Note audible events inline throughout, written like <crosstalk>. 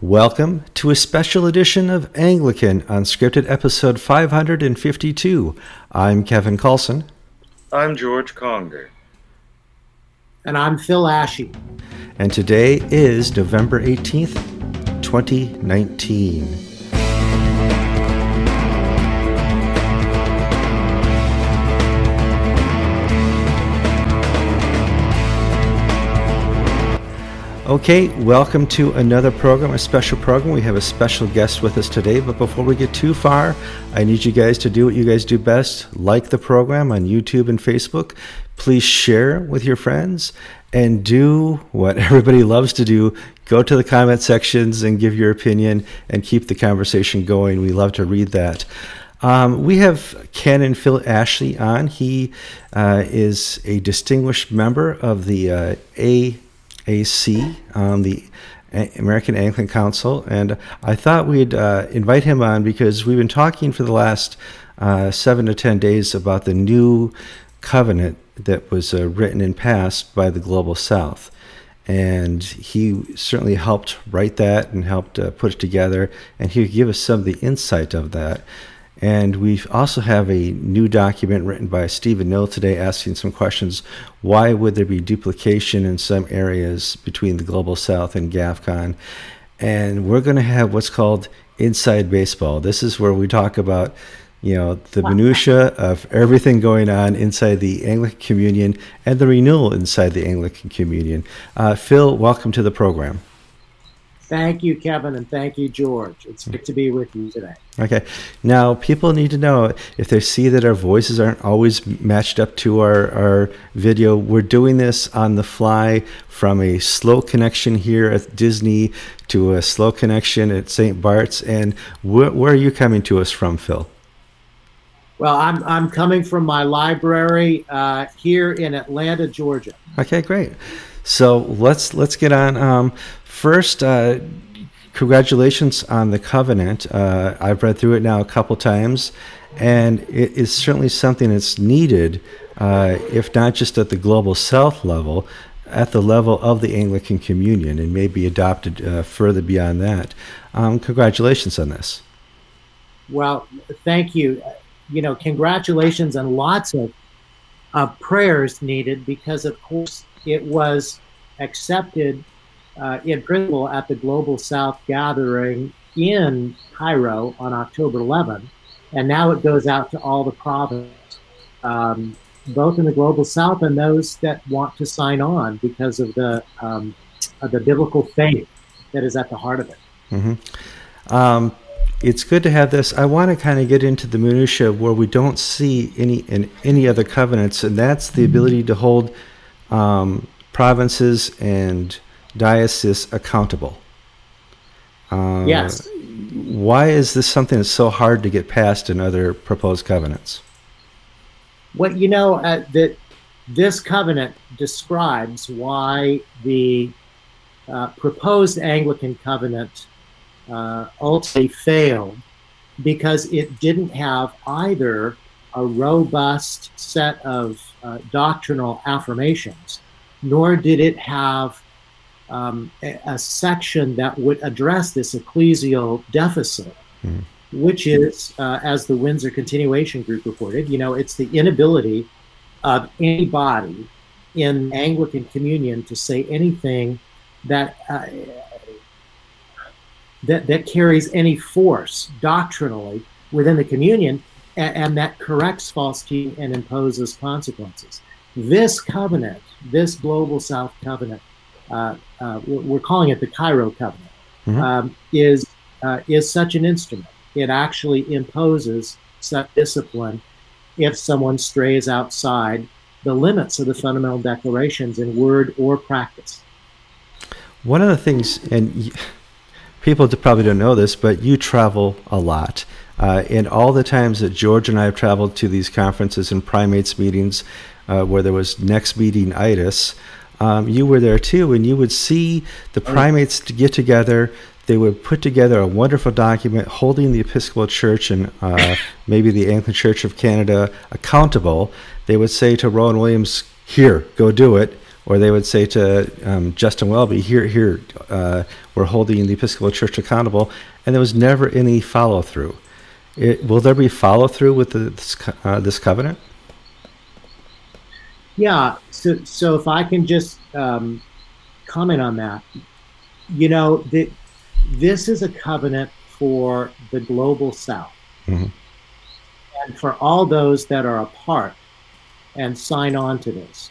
Welcome to a special edition of Anglican Unscripted, episode 552. I'm Kevin Kallsen. I'm George Conger. And I'm Phil Ashey. And today is November 18th, 2019. Okay, welcome to another program, a special program. We have a special guest with us today, but before we get too far, I need you guys to do what you guys do best like the program on YouTube and Facebook. Please share with your friends and do what <laughs> everybody loves to do go to the comment sections and give your opinion and keep the conversation going. We love to read that. Um, we have Canon Phil Ashey on. He uh, is a distinguished member of the uh, A. AC, on the American Anglican Council, and I thought we'd uh, invite him on because we've been talking for the last uh, seven to ten days about the new covenant that was uh, written and passed by the Global South. And he certainly helped write that and helped uh, put it together, and he'll give us some of the insight of that. And we also have a new document written by Stephen Noll today asking some questions. Why would there be duplication in some areas between the Global South and GAFCON? And we're going to have what's called Inside Baseball. This is where we talk about you know the minutia of everything going on inside the Anglican Communion and the renewal inside the Anglican Communion. Uh, Phil, welcome to the program. Thank you, Kevin, and thank you, George. It's good to be with you today. Okay. Now, people need to know if they see that our voices aren't always matched up to our, our video, we're doing this on the fly from a slow connection here at Disney to a slow connection at St. Bart's. And wh- where are you coming to us from, Phil? Well, I'm, I'm coming from my library uh, here in Atlanta, Georgia. Okay, great. So let's let's get on. Um, First, uh, congratulations on the covenant. Uh, I've read through it now a couple times, and it is certainly something that's needed, uh, if not just at the global south level, at the level of the Anglican Communion, and may be adopted uh, further beyond that. Um, congratulations on this. Well, thank you. You know, congratulations and lots of prayers needed because, of course, it was accepted uh, in principle at the Global South gathering in Cairo on October 11, and now it goes out to all the provinces, um, both in the Global South and those that want to sign on because of the um, of the biblical faith that is at the heart of it. Mm-hmm. Um, it's good to have this. I want to kind of get into the minutia where we don't see any in any other covenants, and that's the ability to hold um, provinces and diocese accountable. Uh, yes. Why is this something that's so hard to get passed in other proposed covenants? Well, you know uh, that this covenant describes why the uh, proposed Anglican covenant uh, ultimately failed because it didn't have either a robust set of uh, doctrinal affirmations, nor did it have um, a, a, section that would address this ecclesial deficit, mm. which is, uh, as the Windsor Continuation Group reported, you know, it's the inability of anybody in Anglican Communion to say anything that uh, that that carries any force doctrinally within the communion, and, and that corrects false teaching and imposes consequences. This covenant, this global South covenant, uh, uh, we're calling it the Cairo Covenant, mm-hmm. um, is uh, is such an instrument. It actually imposes such discipline if someone strays outside the limits of the fundamental declarations in word or practice. One of the things, and people probably don't know this, but you travel a lot. Uh, in all the times that George and I have traveled to these conferences and primates meetings, uh, where there was next meeting itis, um, you were there too, and you would see the oh, primates to get together. They would put together a wonderful document holding the Episcopal Church and uh, <laughs> maybe the Anglican Church of Canada accountable. They would say to Rowan Williams, "Here, go do it." or they would say to um, Justin Welby, "Here, here, uh, we're holding the Episcopal Church accountable," and there was never any follow through. will there be follow through with the, this, uh, this covenant? Yeah. So, so if I can just um, comment on that, you know, the, this is a covenant for the global South, mm-hmm. and for all those that are a part and sign on to this.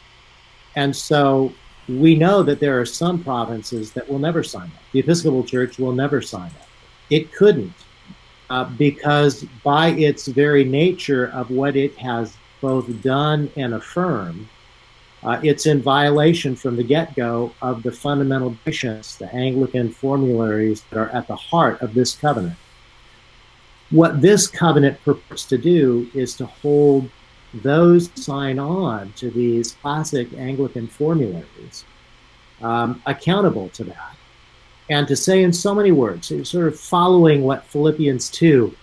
And so we know that there are some provinces that will never sign up. The Episcopal Church will never sign up. It couldn't, uh, because by its very nature of what it has both done and affirmed, uh, it's in violation from the get go of the fundamental bishops, the Anglican formularies that are at the heart of this covenant. What this covenant purports to do is to hold those sign on to these classic Anglican formularies um, accountable to that. And to say in so many words, sort of following what Philippians 2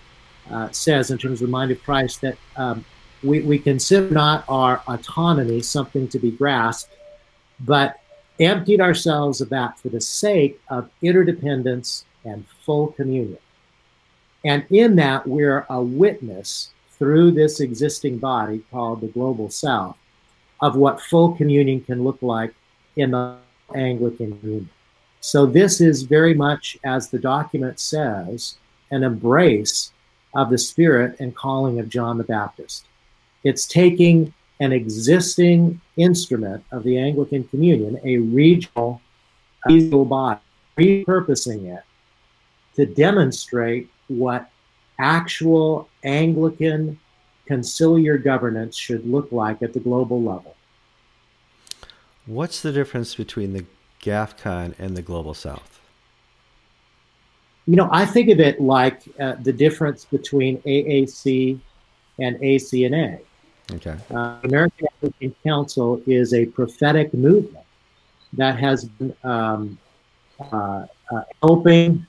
uh, says in terms of the mind of Christ, that um, we, we consider not our autonomy something to be grasped, but emptied ourselves of that for the sake of interdependence and full communion. And in that, we're a witness through this existing body called the Global South of what full communion can look like in the Anglican Union. So, this is very much, as the document says, an embrace of the spirit and calling of John the Baptist. It's taking an existing instrument of the Anglican Communion, a regional, regional body, repurposing it to demonstrate what actual Anglican conciliar governance should look like at the global level. What's the difference between the GAFCON and the Global South? You know, I think of it like uh, the difference between AAC and ACNA. Okay. Uh, American Anglican Council is a prophetic movement that has been um, uh, uh helping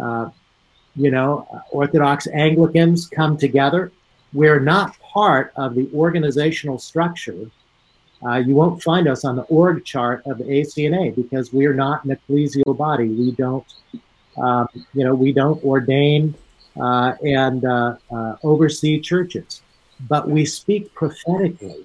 uh, you know, Orthodox Anglicans come together. We're not part of the organizational structure. Uh, you won't find us on the org chart of the ACNA because we're not an ecclesial body. We don't, um, you know, we don't ordain uh, and uh, uh oversee churches, but we speak prophetically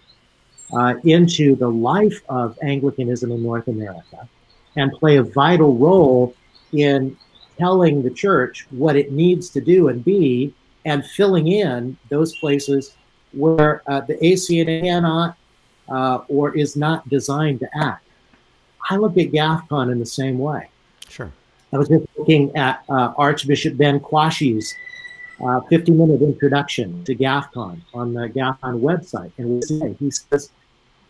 uh, into the life of Anglicanism in North America and play a vital role in telling the church what it needs to do and be and filling in those places where uh, the ACNA cannot uh, or is not designed to act. I look at GAFCON in the same way. Sure. I was just looking at uh, Archbishop Ben Kwashi's uh, 50 minute introduction to GAFCON on the GAFCON website. And he says,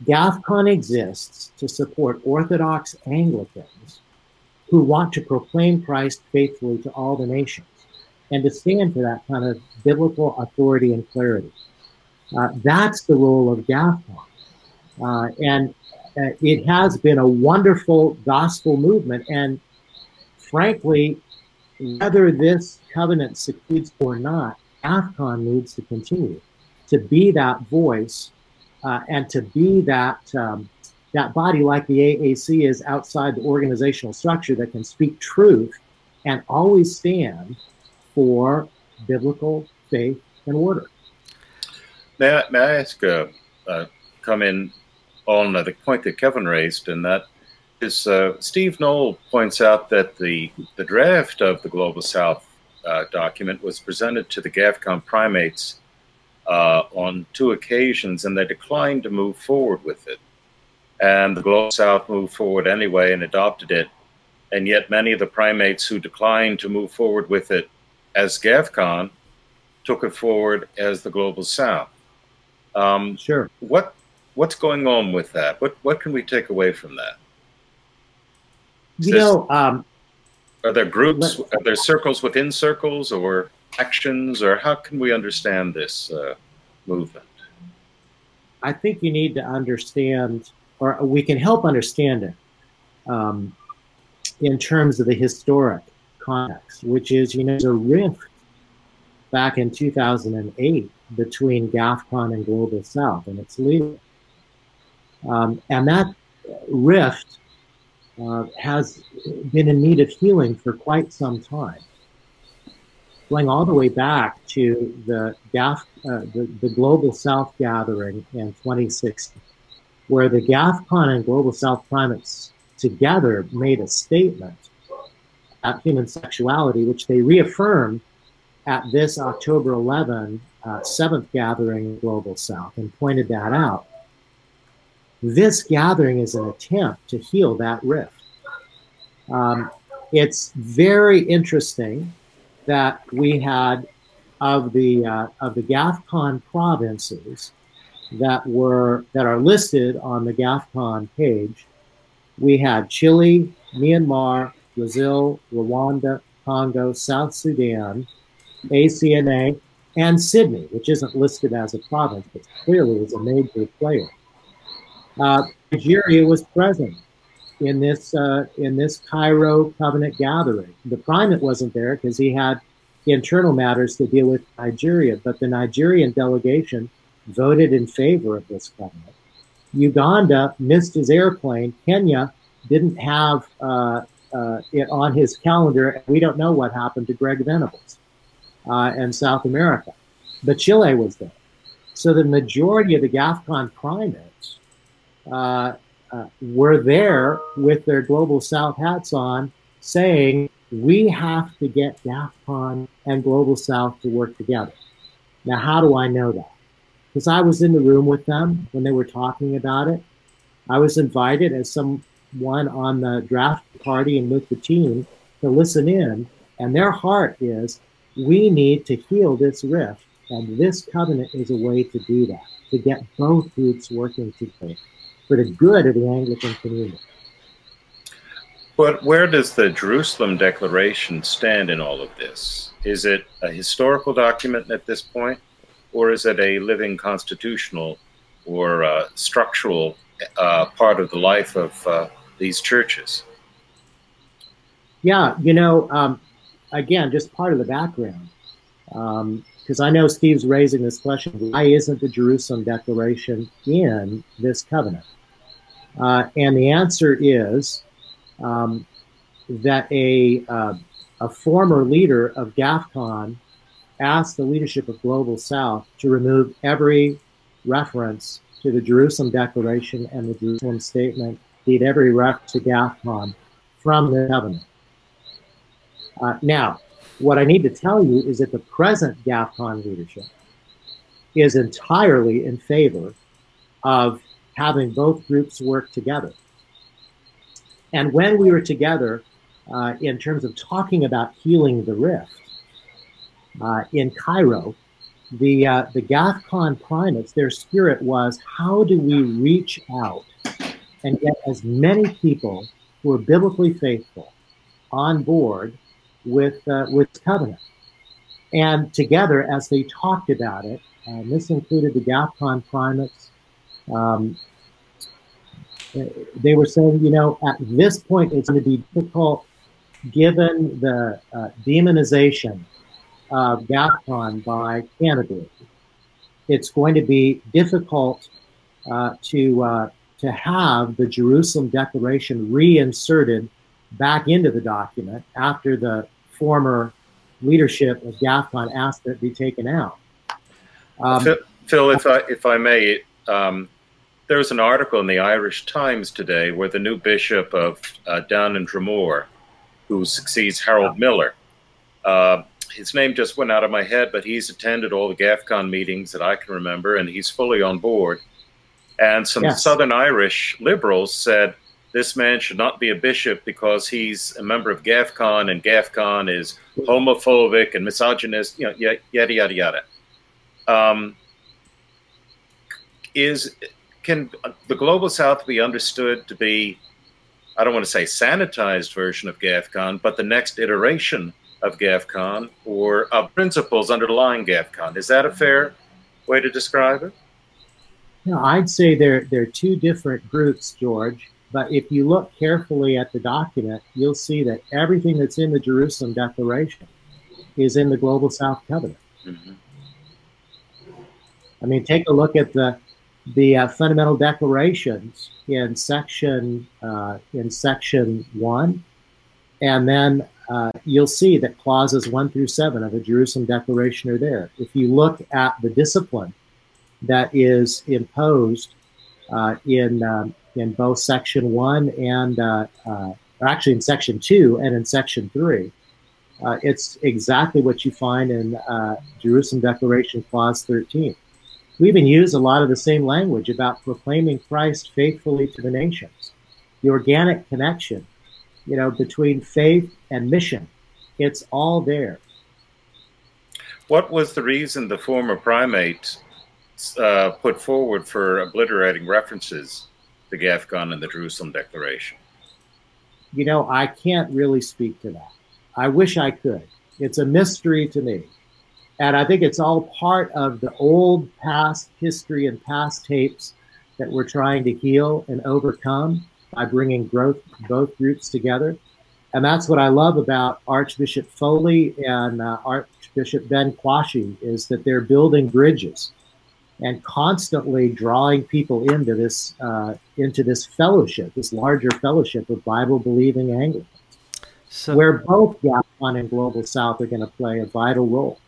GAFCON exists to support Orthodox Anglicans who want to proclaim Christ faithfully to all the nations and to stand for that kind of biblical authority and clarity. Uh, that's the role of GAFCON. Uh, and uh, it has been a wonderful gospel movement. And frankly, whether this covenant succeeds or not, GAFCON needs to continue to be that voice uh, and to be that um, that body, like the AAC, is outside the organizational structure that can speak truth and always stand for biblical faith and order. May I, may I ask, uh, uh, come in on the point that Kevin raised, and that is uh, Steve Noll points out that the, the draft of the Global South uh, document was presented to the GAFCON primates uh, on two occasions, and they declined to move forward with it and the Global South moved forward anyway and adopted it. And yet, many of the primates who declined to move forward with it as GAFCON took it forward as the Global South. Um, sure. What what's going on with that? What what can we take away from that? you know, um, are there groups? Are there circles within circles, or actions, or how can we understand this uh, movement? I think you need to understand or we can help understand it um, in terms of the historic context, which is, you know, there's a rift back in 2008 between GAFCON and Global South, and it's legal. Um, and that rift uh, has been in need of healing for quite some time, going all the way back to the, GAF, uh, the, the Global South gathering in 2016, where the GAFCON and Global South primates together made a statement at human sexuality, which they reaffirmed at this October 11 uh, seventh gathering Global South and pointed that out. This gathering is an attempt to heal that rift. Um, it's very interesting that we had of the uh, of the GAFCON provinces that were that are listed on the GAFCON page. We had Chile, Myanmar, Brazil, Rwanda, Congo, South Sudan, ACNA, and Sydney, which isn't listed as a province, but clearly is a major player. Uh, Nigeria was present in this uh, in this Cairo covenant gathering. The primate wasn't there because he had internal matters to deal with Nigeria, but the Nigerian delegation voted in favor of this covenant. Uganda missed his airplane. Kenya didn't have uh, uh, it on his calendar. We don't know what happened to Greg Venables uh, and South America. But Chile was there. So the majority of the GAFCON primates uh, uh, were there with their Global South hats on saying, we have to get GAFCON and Global South to work together. Now, how do I know that? Because I was in the room with them when they were talking about it. I was invited as someone on the draft party and with the team to listen in, and their heart is we need to heal this rift, and this covenant is a way to do that, to get both groups working together for the good of the Anglican community. But where does the Jerusalem Declaration stand in all of this? Is it a historical document at this point, or is it a living constitutional or uh, structural uh, part of the life of uh, these churches? Yeah, you know, um, again, just part of the background. Because um, I know Steve's raising this question why isn't the Jerusalem Declaration in this covenant? Uh, and the answer is um, that a, uh, a former leader of GAFCON asked the leadership of Global South to remove every reference to the Jerusalem Declaration and the Jerusalem Statement, indeed every reference to GAFCON from the covenant. Uh, now, what I need to tell you is that the present GAFCON leadership is entirely in favor of having both groups work together. And when we were together, uh, in terms of talking about healing the rift uh, in Cairo, the uh, the GAFCON primates, their spirit was, how do we reach out and get as many people who are biblically faithful on board with uh, with covenant. And together, as they talked about it, and this included the GAFCON primates, um, they were saying, you know, at this point, it's going to be difficult given the uh, demonization of GAFCON by Canada. It's going to be difficult uh, to uh, to have the Jerusalem Declaration reinserted back into the document after the former leadership of GAFCON asked that it be taken out. Um, Phil, Phil, if I if I may, um, there was an article in the Irish Times today where the new bishop of uh, Down and Dromore, who succeeds Harold Miller, uh, his name just went out of my head, but he's attended all the GAFCON meetings that I can remember, and he's fully on board. And some yes. Southern Irish liberals said this man should not be a bishop because he's a member of GAFCON and GAFCON is homophobic and misogynist, you know, yada, yada, yada. Um, is can the global south be understood to be i don't want to say sanitized version of gafcon but the next iteration of gafcon or of principles underlying gafcon is that a fair way to describe it no i'd say they're, they're two different groups george but if you look carefully at the document, you'll see that everything that's in the Jerusalem Declaration is in the Global South Covenant. Mm-hmm. I mean, take a look at the the uh, fundamental declarations in section uh, in section one, and then uh, you'll see that clauses one through seven of the Jerusalem Declaration are there. If you look at the discipline that is imposed uh, in um, in both section one and uh, uh, actually in section two and in section three, it's exactly what you find in Jerusalem Declaration clause thirteen we even use a lot of the same language about proclaiming Christ faithfully to the nations. The organic connection, you know, between faith and mission, it's all there. What was the reason the former primate uh, put forward for obliterating references to GAFCON and the Jerusalem Declaration? You know, I can't really speak to that. I wish I could. It's a mystery to me. And I think it's all part of the old past history and past tapes that we're trying to heal and overcome by bringing growth, both groups together. And that's what I love about Archbishop Foley and uh, Archbishop Ben Kwashi is that they're building bridges and constantly drawing people into this uh, into this fellowship, this larger fellowship of Bible believing Anglicans, so, where both GAFCON and Global South are going to play a vital role.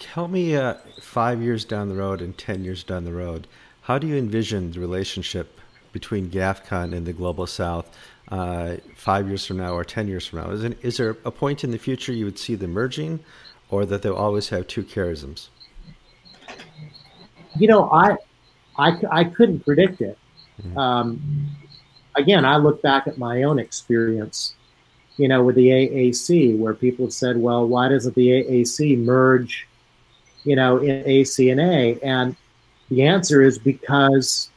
Help me uh, five years down the road and 10 years down the road. How do you envision the relationship between GAFCON and the Global South uh, five years from now or 10 years from now? Is, it, is there a point in the future you would see them merging or that they'll always have two charisms? You know, I, I, I couldn't predict it. Mm-hmm. Um, again, I look back at my own experience, you know, with the AAC, where people have said, well, why doesn't the AAC merge you know, in ACNA? And the answer is because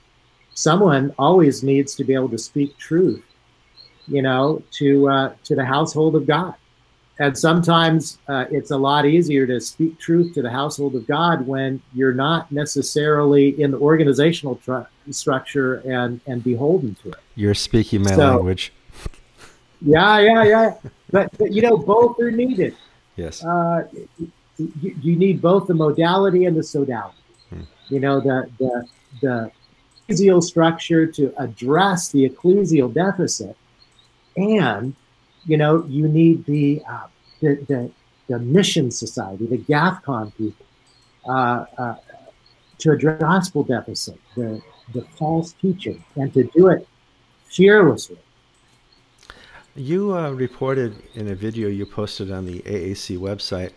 someone always needs to be able to speak truth, you know, to uh, to the household of God. And sometimes uh, it's a lot easier to speak truth to the household of God when you're not necessarily in the organizational tr- structure and and beholden to it. You're speaking my so, language. Yeah, yeah, yeah. But, but you know, both are needed. Yes. Uh, you, you need both the modality and the sodality. Hmm. You know, the the the ecclesial structure to address the ecclesial deficit, and you know, you need the uh, the, the, the mission society, the GAFCON people, uh, uh, to address the gospel deficit, the the false teaching, and to do it fearlessly. You uh, reported in a video you posted on the AAC website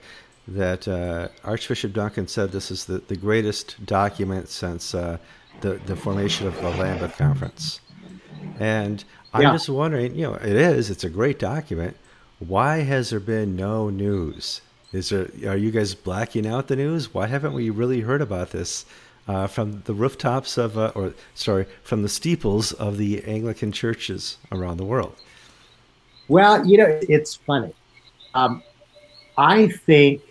that uh, Archbishop Duncan said this is the, the greatest document since uh, the, the formation of the Lambeth Conference. And I'm yeah. just wondering, you know, it is, it's a great document. Why has there been no news? Is there, are you guys blacking out the news? Why haven't we really heard about this uh, from the rooftops of, uh, or sorry, from the steeples of the Anglican churches around the world? Well, you know, it's funny. Um, I think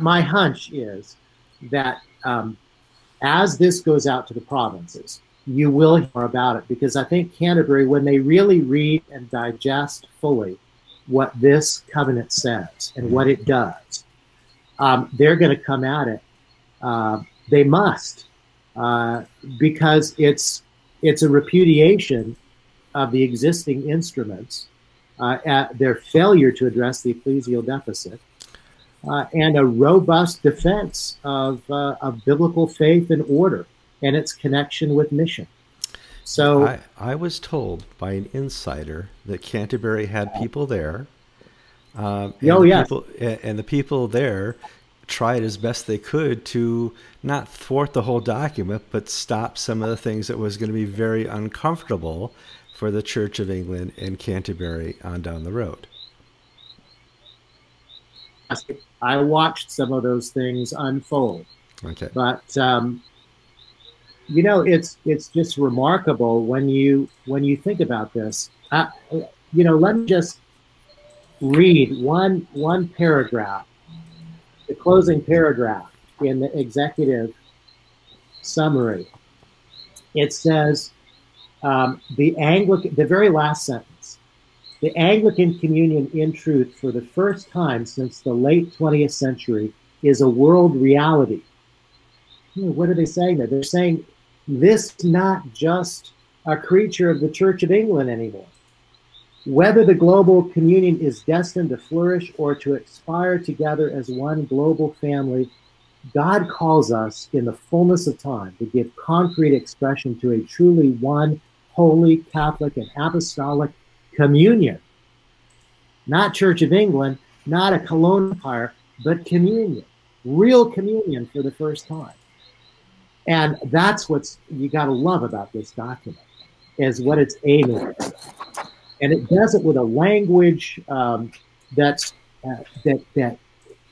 my hunch is that um, as this goes out to the provinces, you will hear about it because I think Canterbury, when they really read and digest fully what this covenant says and what it does, um, they're going to come at it. Uh, they must uh, because it's it's a repudiation of the existing instruments, uh, at their failure to address the ecclesial deficit, uh, and a robust defense of, uh, of biblical faith and order and its connection with mission. So I, I, was told by an insider that Canterbury had people there. Um, oh, the yes. People, and the people there tried as best they could to not thwart the whole document, but stop some of the things that was going to be very uncomfortable for the Church of England and Canterbury on down the road. I watched some of those things unfold. Okay. But um, you know, it's it's just remarkable when you when you think about this. Uh, you know, let me just read one one paragraph, the closing paragraph in the executive summary. It says um, the Anglican, the very last sentence the Anglican Communion, in truth, for the first time since the late 20th century, is a world reality. Hmm, what are they saying there? They're saying this is not just a creature of the Church of England anymore. Whether the global communion is destined to flourish or to expire together as one global family, God calls us in the fullness of time to give concrete expression to a truly one holy Catholic and apostolic communion. Not Church of England, not a colonial empire, but communion, real communion for the first time. And that's what's you got to love about this document, is what it's aiming at. And it does it with a language um, that's uh, that that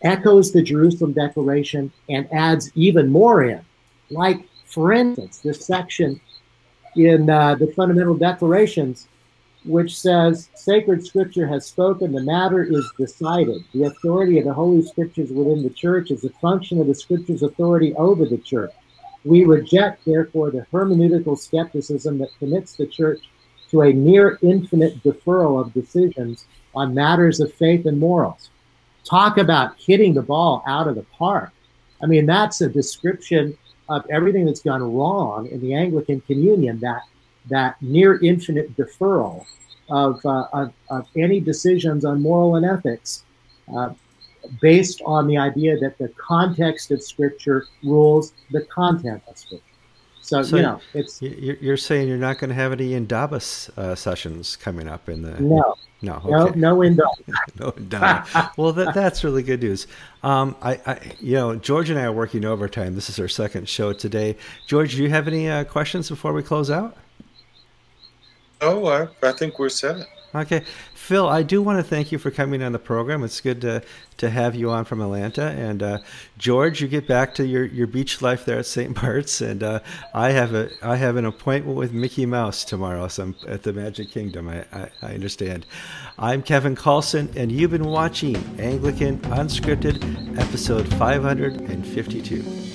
echoes the Jerusalem Declaration and adds even more in. Like, for instance, this section in uh, the fundamental declarations, which says, Sacred Scripture has spoken, the matter is decided. The authority of the Holy Scriptures within the church is a function of the Scripture's authority over the church. We reject, therefore, the hermeneutical skepticism that commits the church to a near infinite deferral of decisions on matters of faith and morals. Talk about hitting the ball out of the park. I mean, that's a description of everything that's gone wrong in the Anglican Communion, that that near infinite deferral of, uh, of, of, any decisions on moral and ethics uh, based on the idea that the context of Scripture rules the content of Scripture. So, so you know, it's you're saying you're not going to have any Indabas uh, sessions coming up in the no no okay. no <laughs> no Indabas no Indabas. well, that that's really good news. Um, I, I you know George and I are working overtime. This is our second show today. George, do you have any uh, questions before we close out? Oh, I, I think we're set. Okay, Phil, I do want to thank you for coming on the program. It's good to to have you on from Atlanta. And uh, George, you get back to your, your beach life there at St. Bart's, and uh, I have a I have an appointment with Mickey Mouse tomorrow. So I'm at the Magic Kingdom. I, I, I understand. I'm Kevin Kallsen, and you've been watching Anglican Unscripted, episode 552.